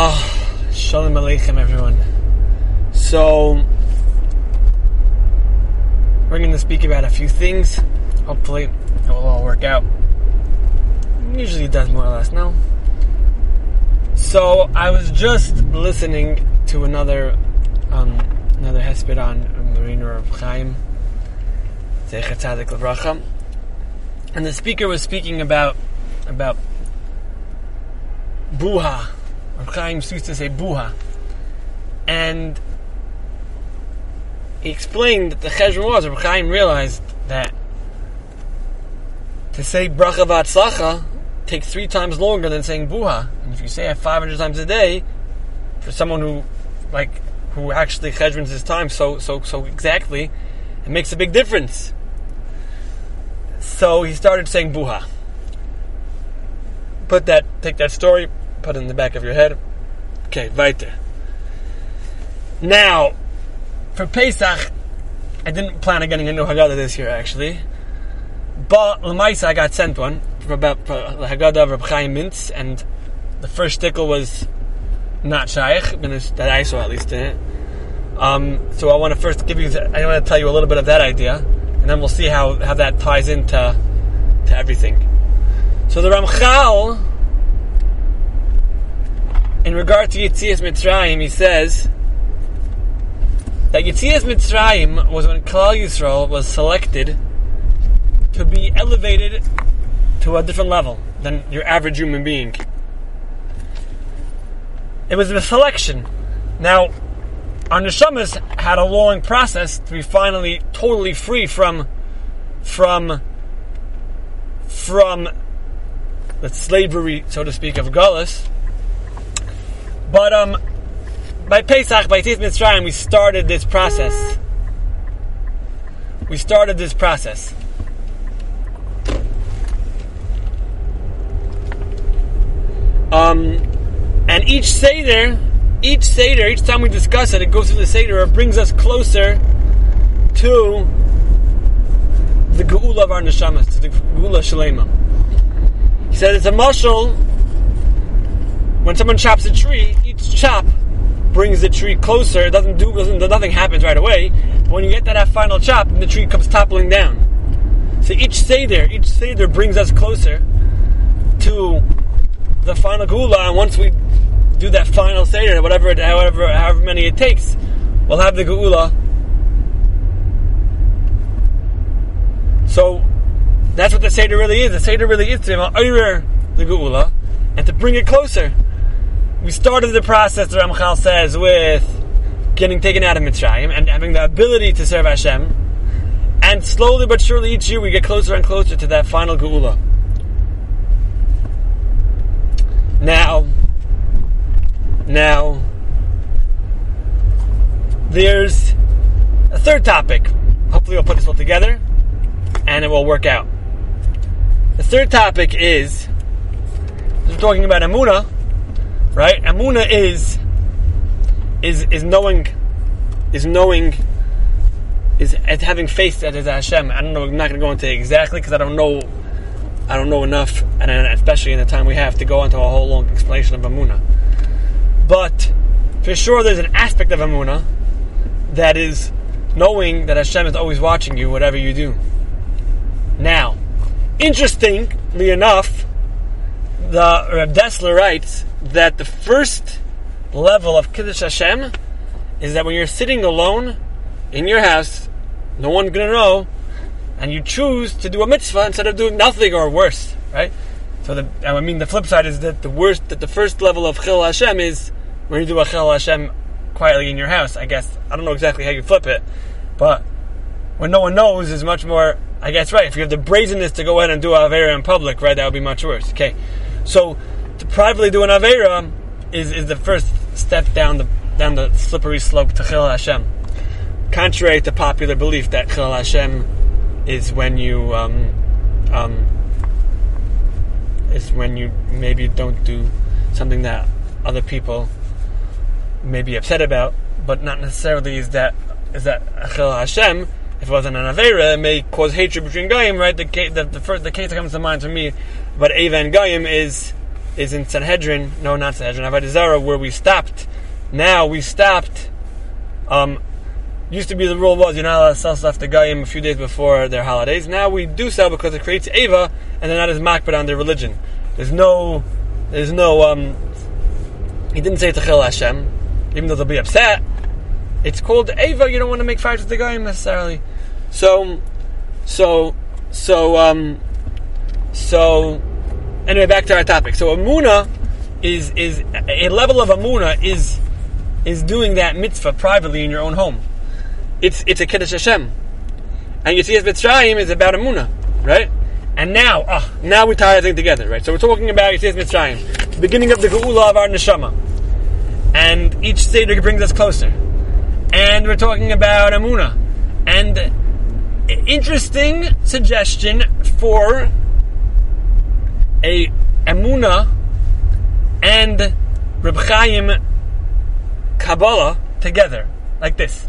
Ah, Shalom Aleichem, everyone. So, we're going to speak about a few things. Hopefully, it will all work out. Usually it does more or less, now. So, I was just listening to another um, another hesped on Maran Rav Chaim, and the speaker was speaking about about buha. Chaim used to say buha, and he explained that the cheshbon was Rav Chaim realized that to say bracha v'atzlacha takes three times longer than saying buha, and if you say it 500 times a day, for someone who like who actually cheshbons his time so so so exactly, it makes a big difference. So he started saying buha. Put that, take that story, put it in the back of your head. Okay, weiter. Now, for Pesach, I didn't plan on getting a new Haggadah this year actually, but Lamaisa I got sent one for about for the Haggadah of Reb Chaim Mintz, and the first stickle was not shaykh, that I saw at least in it. Um, so I want to first give you, I want to tell you a little bit of that idea, and then we'll see how, how that ties into to everything. So the Ramchal, in regard to Yitzias Mitzrayim, he says that Yitzias Mitzrayim was when Klal Yisrael was selected to be elevated to a different level than your average human being. It was a selection. Now, our neshamas had a long process to be finally totally free from from from the slavery, so to speak, of Gullus. But um, by Pesach, by Yitzias Mitzrayim, we started this process. We started this process. Um, and each Seder, each Seder, each time we discuss it, it goes through the Seder, it brings us closer to the Geula of our neshamas, to the Geula Shalema. He said it's a mushal. When someone chops a tree, each chop brings the tree closer. It doesn't do doesn't, nothing happens right away. But when you get to that final chop, the tree comes toppling down. So each seder, each seder brings us closer to the final geula. And once we do that final seder, whatever, however, however many it takes, we'll have the geula. So that's what the Seder really is. The Seder really is to the Geula and to bring it closer. We started the process, the Ramchal says, with getting taken out of Mitzrayim and having the ability to serve Hashem. And slowly but surely each year we get closer and closer to that final Geula. Now, now, there's a third topic. Hopefully we'll put this all together and it will work out. The third topic is we're talking about Amuna, right? Amuna is is is knowing is knowing is having faith that is Hashem. I don't know. I'm not going to go into exactly because I don't know. I don't know enough, and especially in the time we have to go into a whole long explanation of Amuna. But for sure, there's an aspect of Amuna that is knowing that Hashem is always watching you, whatever you do. Now, interestingly enough, the Reb Dessler writes that the first level of Kiddush Hashem is that when you're sitting alone in your house, no one's gonna know, and you choose to do a mitzvah instead of doing nothing or worse, right? So the, I mean, the flip side is that the worst, that the first level of Chil Hashem is when you do a Chil Hashem quietly in your house. I guess I don't know exactly how you flip it, but when no one knows is much more I guess right. If you have the brazenness to go ahead and do a Avera in public, right, that would be much worse. Okay. So to privately do an Avera is, is the first step down the down the slippery slope to Chil Hashem. Contrary to popular belief that Chil Hashem is when you um, um, is when you maybe don't do something that other people may be upset about, but not necessarily is that is that Chil Hashem if it wasn't an Avera, it may cause hatred between Goyim, right? The, the, the, first, the case that comes to mind for me about Ava and Goyim is is in Sanhedrin. No, not Sanhedrin. Avodah where we stopped. Now we stopped. Um, used to be the rule was you're not allowed to sell stuff to Goyim a few days before their holidays. Now we do sell because it creates Ava, and they're not as makpid on their religion. There's no, there's no. Um, he didn't say Techil Hashem, even though they'll be upset. It's called Ava. You don't want to make fights with the Goyim necessarily. So, so, so, um, so. Anyway, back to our topic. So Amuna is is a level of Amuna is is doing that mitzvah privately in your own home it's it's a Kiddush Hashem. And you see, as Mitzrayim is about Amuna, right? And now, ah, now we tie everything together, right? So we're talking about Yitzias Mitzrayim, the beginning of the Geula of our neshama, and each seder brings us closer. And we're talking about Amuna, and interesting suggestion for a Amuna and Reb Chaim Kabbalah together, like this.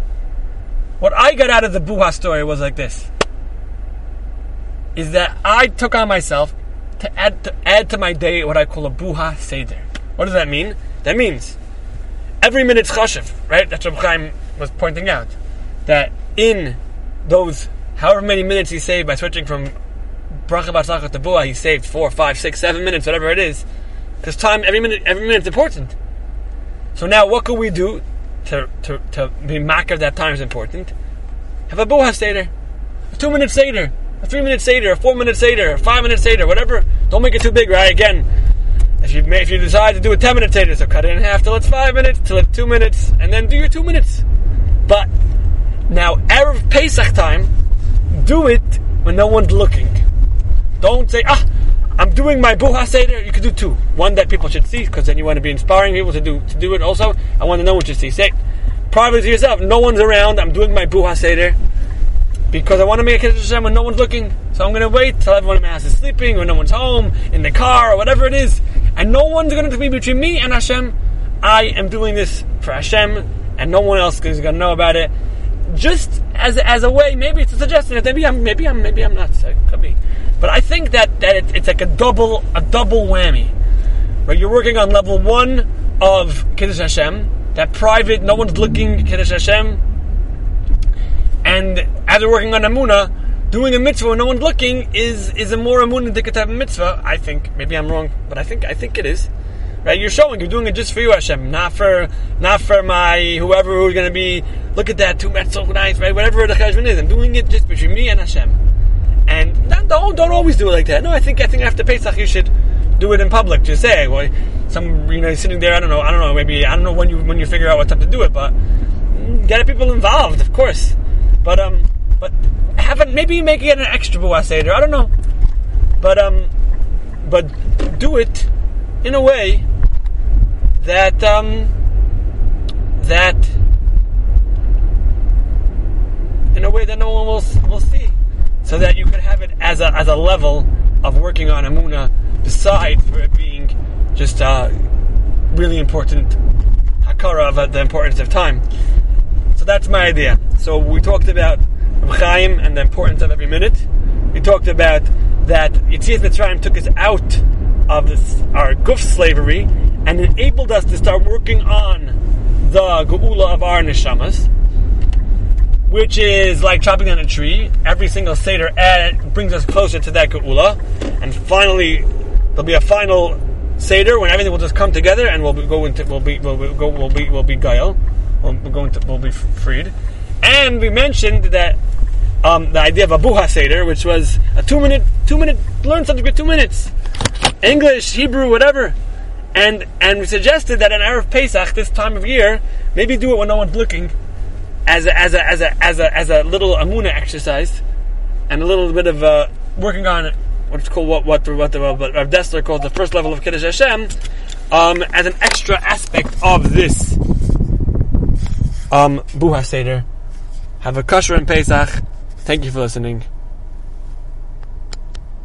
What I got out of the Buha story was like this: is that I took on myself to add to add to my day what I call a Buha Seder. What does that mean? That means every minute's chashiv, right? That's what Chaim was pointing out. That in those however many minutes he saved by switching from bracha buha, he saved four, five, six, seven minutes, whatever it is, because time every minute every minute's important. So now, what can we do to, to, to be makar that time is important. Have a buha seder, a two minute seder, a three minute seder, a four minute seder, a five minute seder, whatever. Don't make it too big, right? Again, if you if you decide to do a ten minute seder, so cut it in half till it's five minutes, till it's two minutes, and then do your two minutes. But now, erev Pesach time, do it when no one's looking. Don't say ah. I'm doing my buha seder. You could do two. One that people should see, because then you want to be inspiring people to do to do it. Also, I want to know what you see. Say privately to yourself. No one's around. I'm doing my buha seder because I want to make a kiddush when no one's looking. So I'm going to wait till everyone in the house is sleeping, or no one's home, in the car, or whatever it is, and no one's going to be between me and Hashem. I am doing this for Hashem, and no one else is going to know about it. Just as as a way, maybe it's a suggestion maybe I'm maybe I'm maybe I'm not. So could be. But I think that, that it, it's like a double a double whammy. Right? You're working on level one of Kiddush Hashem, that private, no one's looking Kiddush Hashem. And as you're working on Amuna, doing a mitzvah when no one's looking is is a more Amunah indicative mitzvah. I think maybe I'm wrong, but I think I think it is. Right? You're showing you're doing it just for you, Hashem, not for not for my whoever who's going to be. Look at that two so nice, right? Whatever the cheshbon is, I'm doing it just between me and Hashem. And don't don't always do it like that. No, I think I think after Pesach you should do it in public. Just say, well, some you know sitting there. I don't know. I don't know. Maybe I don't know when you when you figure out what time to do it, but get people involved, of course. But um, but have maybe make it an extra buha. I don't know, but um, but do it in a way that um that in a way that no one will will see so that you can have it as a, as a level of working on Amuna beside for it being just a really important hakara of uh, the importance of time. So that's my idea. So we talked about Chaim and the importance of every minute. We talked about that Yitzias Mitzrayim took us out of this, our guf slavery and enabled us to start working on the geula of our neshamas which is like chopping down a tree. Every single seder add, brings us closer to that geula, and finally there'll be a final seder when everything will just come together, and we'll be, go into we'll be we'll, we'll go we'll be we'll be gael, we'll, we'll go into we'll be freed. And we mentioned that um, the idea of a buha seder, which was a two minute two minute learn something for two minutes, English, Hebrew, whatever. And and we suggested that an Erev Pesach, this time of year, maybe do it when no one's looking, as a, as a, as a, as a, as a little amuna exercise and a little bit of uh, working on what's called what what what the what Rav Dessler calls the first level of Kiddush Hashem um, as an extra aspect of this um, Buha Seder. Have a kosher and Pesach. Thank you for listening.